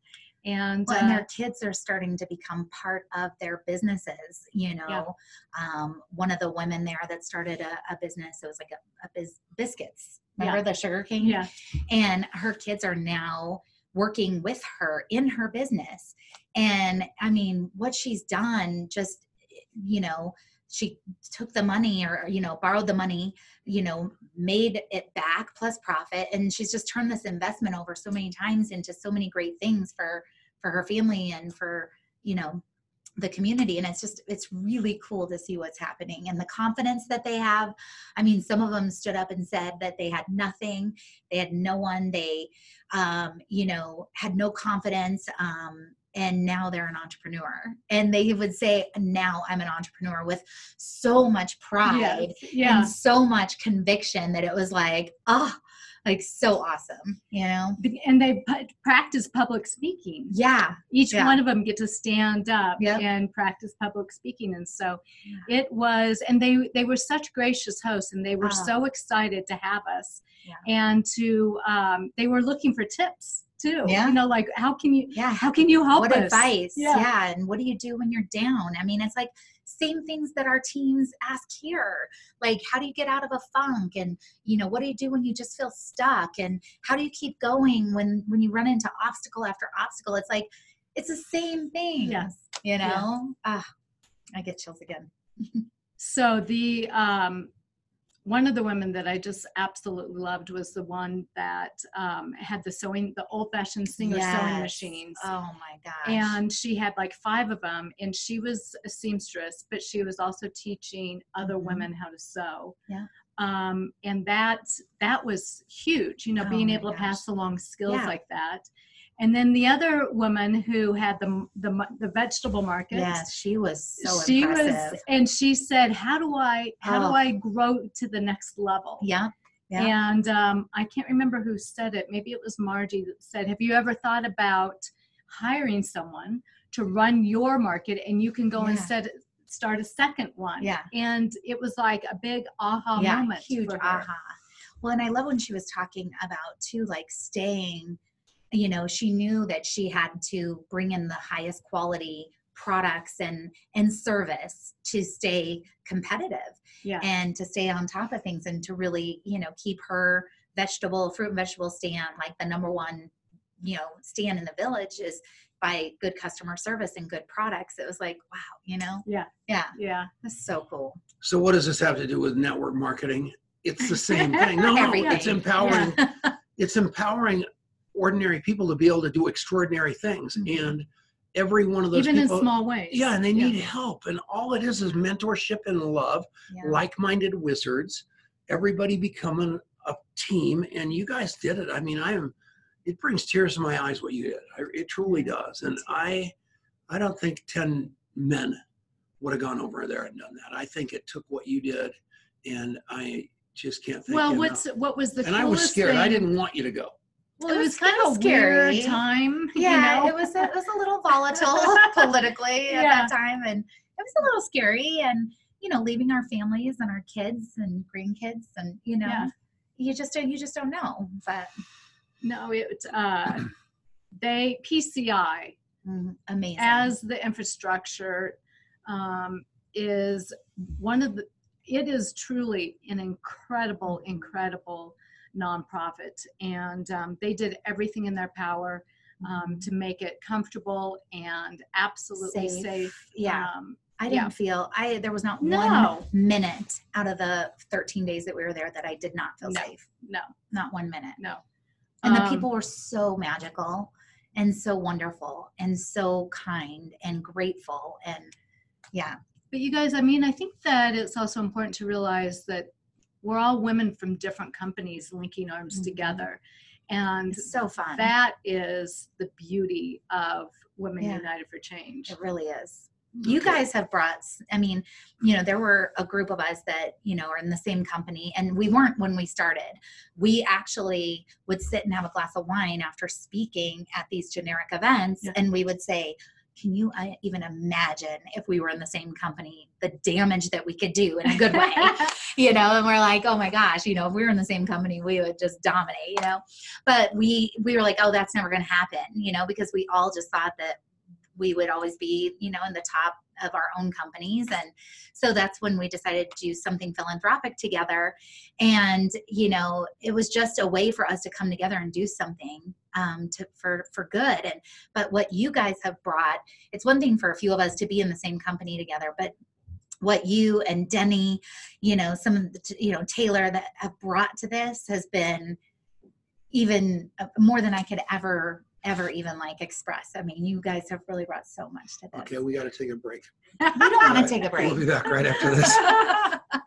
and, well, and uh, their kids are starting to become part of their businesses you know um, one of the women there that started a, a business it was like a, a biz, biscuits remember the sugar cane? Yeah. And her kids are now working with her in her business. And i mean what she's done just you know she took the money or you know borrowed the money you know made it back plus profit and she's just turned this investment over so many times into so many great things for for her family and for you know the community. And it's just it's really cool to see what's happening and the confidence that they have. I mean some of them stood up and said that they had nothing. They had no one. They um, you know had no confidence. Um, and now they're an entrepreneur and they would say now i'm an entrepreneur with so much pride yes, yeah and so much conviction that it was like oh like so awesome you know and they practice public speaking yeah each Yeah. one of them get to stand up Yep. and practice public speaking and so it was and they they were such gracious hosts and they were Ah. so excited to have us Yeah. and to um, they were looking for tips too. Yeah. you know like how can you yeah. how can you help what us? advice? Yeah. yeah. and what do you do when you're down? I mean it's like same things that our teams ask here. Like how do you get out of a funk? And you know what do you do when you just feel stuck? And how do you keep going when when you run into obstacle after obstacle? It's like it's the same thing Yes. you Yeah. know? Ah i get chills again. So the um one of the women that I just absolutely loved was the one that um, had the sewing, the old-fashioned Singer sewing machines. oh my gosh and she had like five of them and she was a seamstress but she was also teaching other Mhm. women how to sew Yeah. um, and that that was huge you know Oh being able to pass along skills Yeah. like that and then the other woman who had the the, the vegetable market yes she was so she impressive was and she said how do i how Oh. do i grow to the next level yeah yeah and um, I can't remember who said it. Maybe it was Margie that said, Have you ever thought about hiring someone to run your market and you can go Yeah. instead start a second one? Yeah. And it was like a big aha yeah, moment. huge aha. Well, and I love when she was talking about too, like staying. You know, she knew that she had to bring in the highest quality products and and service to stay competitive Yeah. and to stay on top of things and to really you know keep her vegetable fruit and vegetable stand like the number one you know stand in the village is by good customer service and good products it was like wow you know Yeah. yeah yeah. that's so cool So what does this have to do with network marketing? It's the same thing. No, no, it's Everything. empowering. It's empowering ordinary people to be able to do extraordinary things. Mhm. And every one of those Even people, in small ways. yeah, and they need help. And all it is is mentorship and love, yeah. like-minded wizards, everybody becoming a team, and you guys did it. I mean, I am. It brings tears to my eyes what you did. I, it truly does, and I, I don't think ten men would have gone over there and done that. I think it took what you did, and I just can't think. Well, enough. what's what was the and I was scared. I didn't want you to go. Well, It it was, was kind of a weird scary. time. Yeah, you know? it was a, it was a little volatile politically at Yeah. that time, and it was a little scary. And you know, leaving our families and our kids and grandkids, and you know, Yeah. you just don't you just don't know. But No, it uh, they PCI mm, amazing. as the infrastructure um, is one of the. It is truly an incredible, incredible nonprofit, and um, they did everything in their power um, to make it comfortable and absolutely Safe. safe. Yeah. Um, I didn't yeah. feel I there was not No. one minute out of the 13 days that we were there that I did not feel No. safe. no, Not one minute. no. And the Um, people were so magical and so wonderful and so kind and grateful and yeah. But you guys, I mean, I think that it's also important to realize that we're all women from different companies linking arms Mhm. together. And It's so fun. that is the beauty of Women Yeah. United for Change. It really is. You guys have brought, I mean, you know, there were a group of us that, you know, are in the same company and we weren't when we started. We actually would sit and have a glass of wine after speaking at these generic events Yeah. and we would say, can you uh, even imagine if we were in the same company, the damage that we could do in a good way? you know and we're like oh my gosh you know if we were in the same company we would just dominate you know? But we we were like oh that's never going to happen you know because we all just thought that we would always be you know in the top of our own companies. And so that's when we decided to do something philanthropic together. And you know it was just a way for us to come together and do something um, to for for good and but what you guys have brought it's one thing for a few of us to be in the same company together but what you and Denny, you know, some of the, you know, Taylor that have brought to this has been even uh, more than I could ever, ever even like express. I mean, you guys have really brought so much to this. Okay, we got to take a break. We don't want to take a break. We'll be back right after this.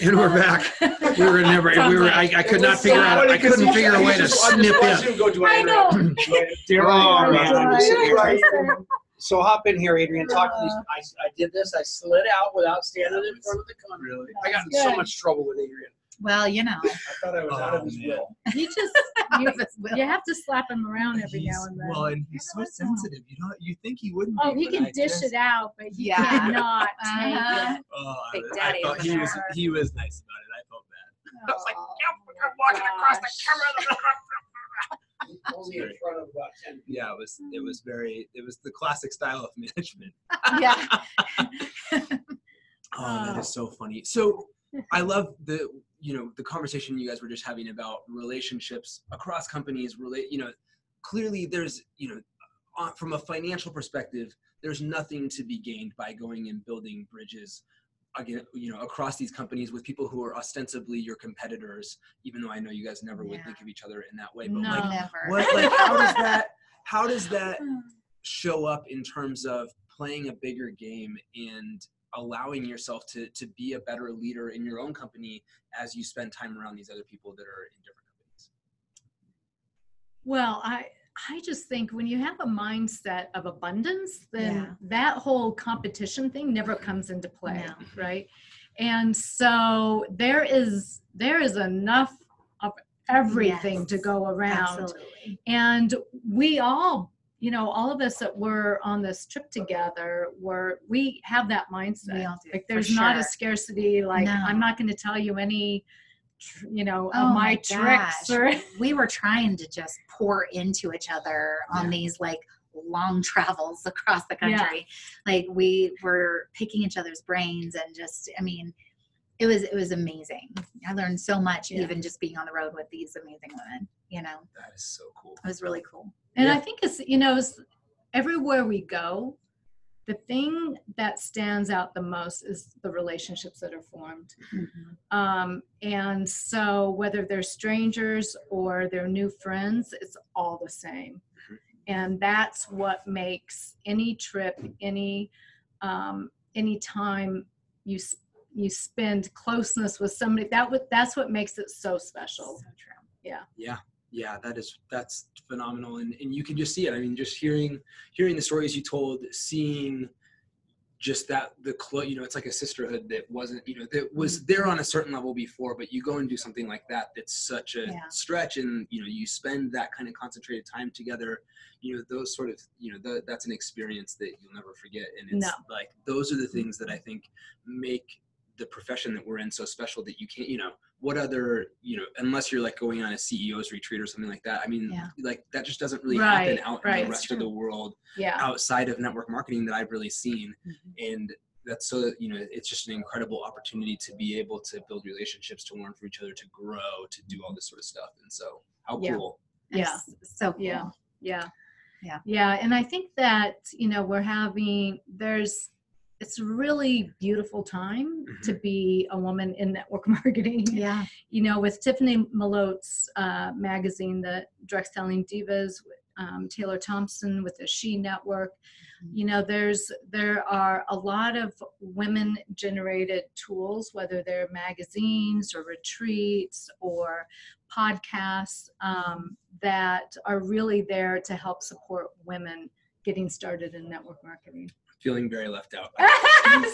And we're oh. back. We were never. We were. I, I could not figure out. I couldn't figure a way to snip in. I know. Oh man, I'm just sitting here. Right. So hop in here, Adrian. Talk to these. I, I did this. I slid out without standing in front of the camera. Really? I got in so much trouble with Adrian. Well, you know, I thought I was out of Oh, his man. will. You just you, his will. you have to slap him around every He's- now and then. Well, and he's so Every once in a while. sensitive. You know, you think he wouldn't. oh, be, he but can I dish just- it out, but he Yeah. cannot Uh-huh. take it. Oh, Big I- daddy I thought over he was there. he was nice about it. I felt bad. I was like, Oh, "Yep, I'm walking across the camera. Only in front of about ten. people. Yeah, it was it was very it was the classic style of management. yeah. Oh, that Oh. so funny. So I love the you know the conversation you guys were just having about relationships across companies. Relate, you know, clearly there's you know uh, from a financial perspective, there's nothing to be gained by going and building bridges again you know across these companies with people who are ostensibly your competitors even though i know you guys never would think of each other in that way but No. like Never. what like how does that how does that show up in terms of playing a bigger game and allowing yourself to to be a better leader in your own company as you spend time around these other people that are in different companies Well, I I just think when you have a mindset of abundance, then Yeah. that whole competition thing never comes into play, No. right? And so there is there is enough of everything to go around. Absolutely. And we all, you know, all of us that were on this trip together were we have that mindset. We all do, Like there's not a scarcity like No. I'm not going to tell you any you know, Oh my my tricks or we were trying to just pour into each other on Yeah. these like long travels across the Yeah. country like we were picking each other's brains and just i mean it was it was amazing i learned so much Yeah. even just being on the road with these amazing women you know that is so cool it was really cool And Yeah. I think it's, you know, it's, everywhere we go, the thing that stands out the most is the relationships that are formed. Um, and so whether they're strangers or they're new friends, it's all the same. Mhm. And that's what makes any trip, any, um, any time you, you spend closeness with somebody that would that's what makes it so special So true. yeah that is that's phenomenal. And, and you can just see it. I mean just hearing hearing the stories you told seeing just that the clo- you know it's like a sisterhood that wasn't you know that was mm-hmm. there on a certain level before but you go and do something like that that's such a Yeah. stretch and you know you spend that kind of concentrated time together you know those sort of you know the, that's an experience that you'll never forget. And it's No. like those are the mm-hmm. things that i think make the profession that we're in so special that you can't you know what other you know unless you're like going on a ceo's retreat or something like that i mean Yeah. like that just doesn't really Right, happen out right. in the rest of the world yeah outside of network marketing that i've really seen Mhm. and that's so you know it's just an incredible opportunity to be able to build relationships to learn from each other to grow to do all this sort of stuff and so how Yeah. cool Yeah. So cool. Yeah. yeah Yeah. yeah and i think that you know we're having there's it's a really beautiful time to be a woman in network marketing. Yeah. you know with tiffany malote's uh, magazine the direct selling divas um, taylor thompson with the she network you know there's there are a lot of women generated tools whether they're magazines or retreats or podcasts um, that are really there to help support women getting started in network marketing feeling very left out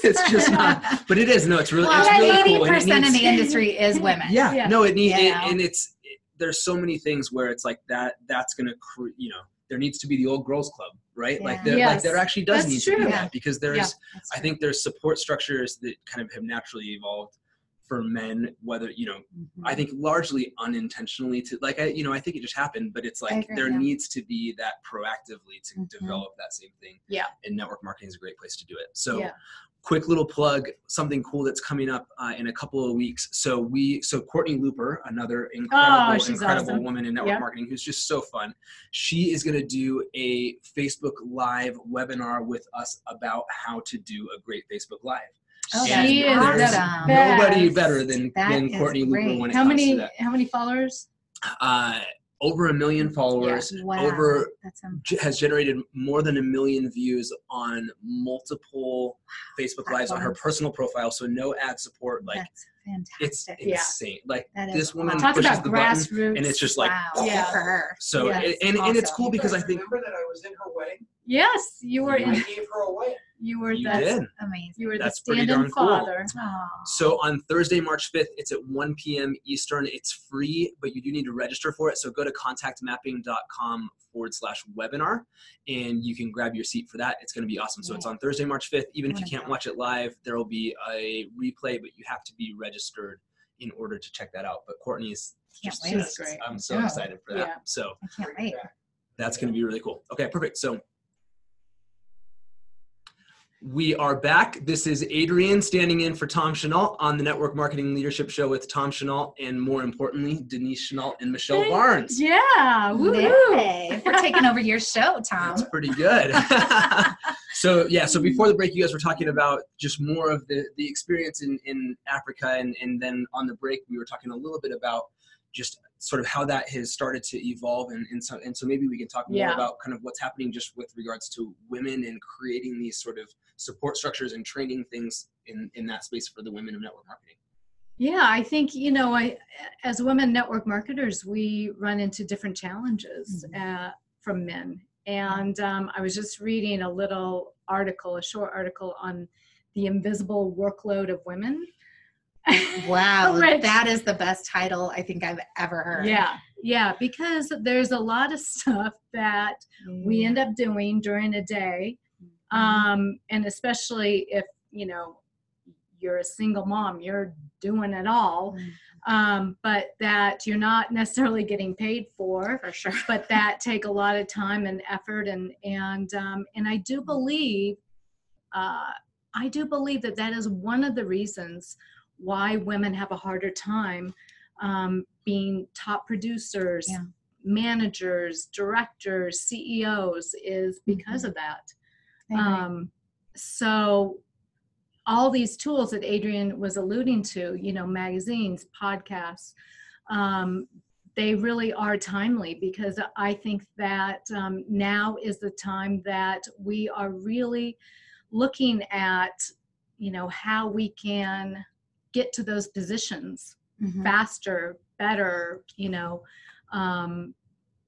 it's just not but it is no it's really Well, it's really eighty cool and it percent of the industry is women. yeah, Yeah. no it needs Yeah. and it's it, there's so many things where it's like that that's gonna cre- you know there needs to be the old girls club right like Yeah. there like there actually does That's need to be true. that because there's That's I think there's support structures that kind of have naturally evolved for men, whether you know, Mhm. I think largely unintentionally to like I you know, I think it just happened, but it's like agree, there yeah. needs to be that proactively to Mhm. develop that same thing. Yeah. And network marketing is a great place to do it. So Yeah. quick little plug, something cool that's coming up uh, in a couple of weeks. So we so Courtney Looper, another incredible, Oh, incredible awesome. woman in network Yeah. marketing who's just so fun. She is gonna do a Facebook live webinar with us about how to do a great Facebook Live. Oh, And She is awesome. nobody better than, That than Courtney Looper great. when it how comes many to that. how many followers Uh, over a million followers, Wow. over That's g- has generated more than a million views on multiple Facebook Lives on her personal profile. So no ad support. Like That's it's fantastic. Yeah. insane. Like That is this woman awesome. pushes about the button, and it's just like wow. Yeah. For her. so. Yes. and and, and it's Awesome. cool because I think remember that I was in her wedding. yes you were I in gave her away. You were you the did. Amazing. you were That's the stand-in cool. father Oh. So on Thursday, March 5th, it's at 1 p.m. Eastern. It's free, but you do need to register for it. So go to contactmapping.com forward slash webinar and you can grab your seat for that. It's going to be awesome. So it's on Thursday, March 5th. Even if you can't watch it live, there will be a replay, but you have to be registered in order to check that out. But Courtney's Can't just wait. I'm so Yeah. excited for that. Yeah. So I can't wait. that's going to be really cool. Okay, perfect. So we are back. This is Adrian standing in for Tom Chenault on the Network Marketing Leadership Show with Tom Chenault and more importantly, Denise Chenault and Michelle Thank- Barnes. yeah woo Yay. We're taking over your show, Tom. That's pretty good. so yeah, so before the break, you guys were talking about just more of the, the experience in, in Africa and, and then on the break we were talking a little bit about just sort of how that has started to evolve and, and so and so maybe we can talk more Yeah. about kind of what's happening just with regards to women and creating these sort of support structures and training things in, in that space for the women of network marketing. Yeah, I think, you know, I as women network marketers, we run into different challenges uh, from men. And um, I was just reading a little article, a short article on the invisible workload of women. Wow, that is the best title I think I've ever heard. Yeah, yeah, because there's a lot of stuff that we end up doing during a day. Mm-hmm. Um, and especially if, you know, you're a single mom, you're doing it all. Mhm. um, but that you're not necessarily getting paid for, for sure. but that take a lot of time and effort, and and um, and I do believe, uh, I do believe that that is one of the reasons why women have a harder time um, being top producers, Yeah. managers, directors, CEOs, is because of that. Um, so all these tools that Adrian was alluding to, you know, magazines, podcasts, um, they really are timely because I think that um, now is the time that we are really looking at, you know, how we can get to those positions Mhm. faster, better, you know, um,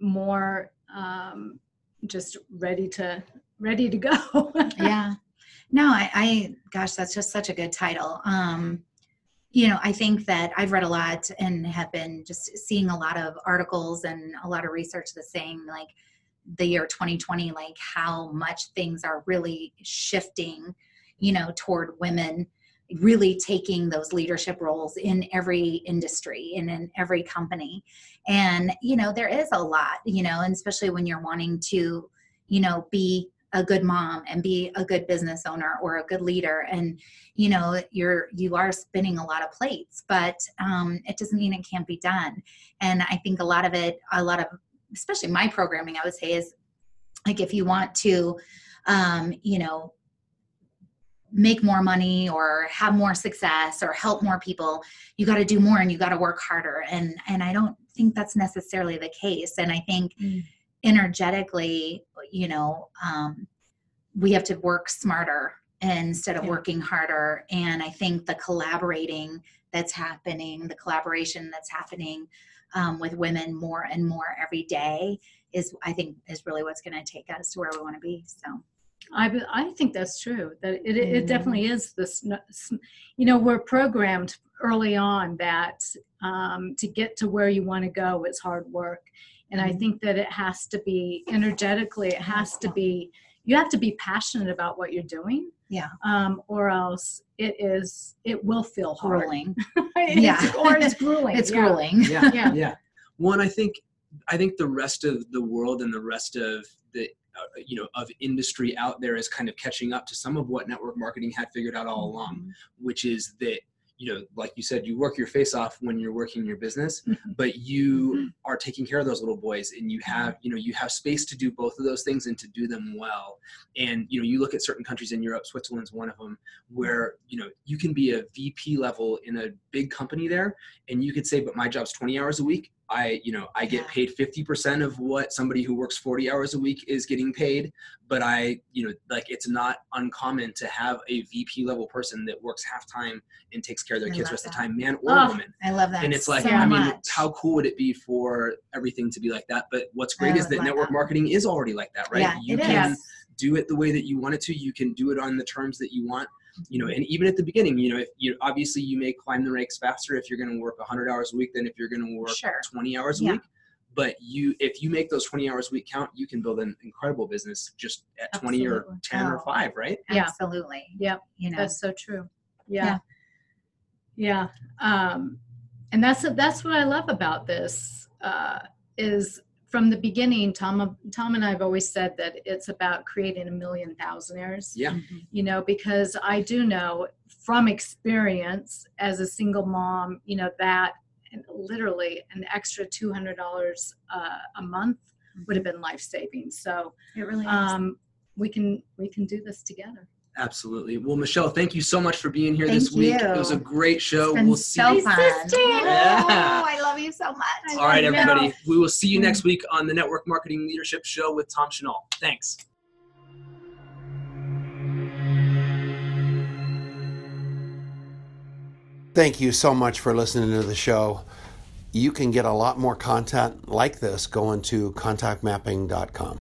more um, just ready to ready to go. yeah no I, I gosh that's just such a good title um you know i think that i've read a lot and have been just seeing a lot of articles and a lot of research that's saying like the year 2020 like how much things are really shifting you know toward women really taking those leadership roles in every industry and in every company. And you know there is a lot you know and especially when you're wanting to you know be a good mom and be a good business owner or a good leader. And you know you're you are spinning a lot of plates but um, it doesn't mean it can't be done. And i think a lot of it a lot of especially my programming i would say is like if you want to um, you know make more money or have more success or help more people you got to do more and you got to work harder and and i don't think that's necessarily the case and i think Mm. energetically you know um, we have to work smarter instead of Yeah. working harder and i think the collaborating that's happening the collaboration that's happening um, with women more and more every day is i think is really what's going to take us to where we want to be so I, I think that's true. That it, it Mhm. definitely is this. You know, we're programmed early on that um, to get to where you want to go is hard work, and I Mhm. think that it has to be energetically. It has to be. You have to be passionate about what you're doing. Yeah. Um, or else it is. It will feel hard. grueling It's- Yeah. Or it's grueling. it's yeah. grueling Yeah. Yeah. yeah one i think i think the rest of the world and the rest of the Uh, you know of industry out there is kind of catching up to some of what network marketing had figured out all along mm-hmm. which is that you know like you said you work your face off when you're working your business Mhm. but you mm-hmm. are taking care of those little boys and you have mm-hmm. you know you have space to do both of those things and to do them well. And you know you look at certain countries in europe switzerland's one of them where you know you can be a vp level in a big company there and you could say but my job's 20 hours a week i you know i get paid 50% of what somebody who works 40 hours a week is getting paid but i you know like it's not uncommon to have a vp level person that works half time and takes care of their I kids rest of the time man or Oh, woman. I love that and it's like so i mean much. how cool would it be for everything to be like that? But what's great is that network that. marketing is already like that right? Yeah, you it can is. do it the way that you want it to. You can do it on the terms that you want you know and even at the beginning you know if you obviously you may climb the ranks faster if you're going to work 100 hours a week than if you're going to work Sure. 20 hours a Yeah. week but you if you make those 20 hours a week count you can build an incredible business just at 20 or Absolutely. 10 or. 5 right Yeah. absolutely Yep. you know That's so true. Yeah. Yeah. Yeah. Um, and that's that's what I love about this uh, is from the beginning. Tom, Tom and I have always said that it's about creating a million thousandaires. yeah Mhm. You know, because I do know from experience as a single mom, you know that literally an extra two hundred dollars uh, a month would have been life saving. So it really is um, we can we can do this together. Absolutely well michelle thank you so much for being here Thank this week it was a great show It's been we'll see so you fun. Sister. Yeah. Oh, I love you so much. I All right, love you. everybody. We will see you Mm. next week on the Network Marketing Leadership Show with Tom Chenault. Thanks. Thank you so much for listening to the show. You can get a lot more content like this going to contactmapping.com.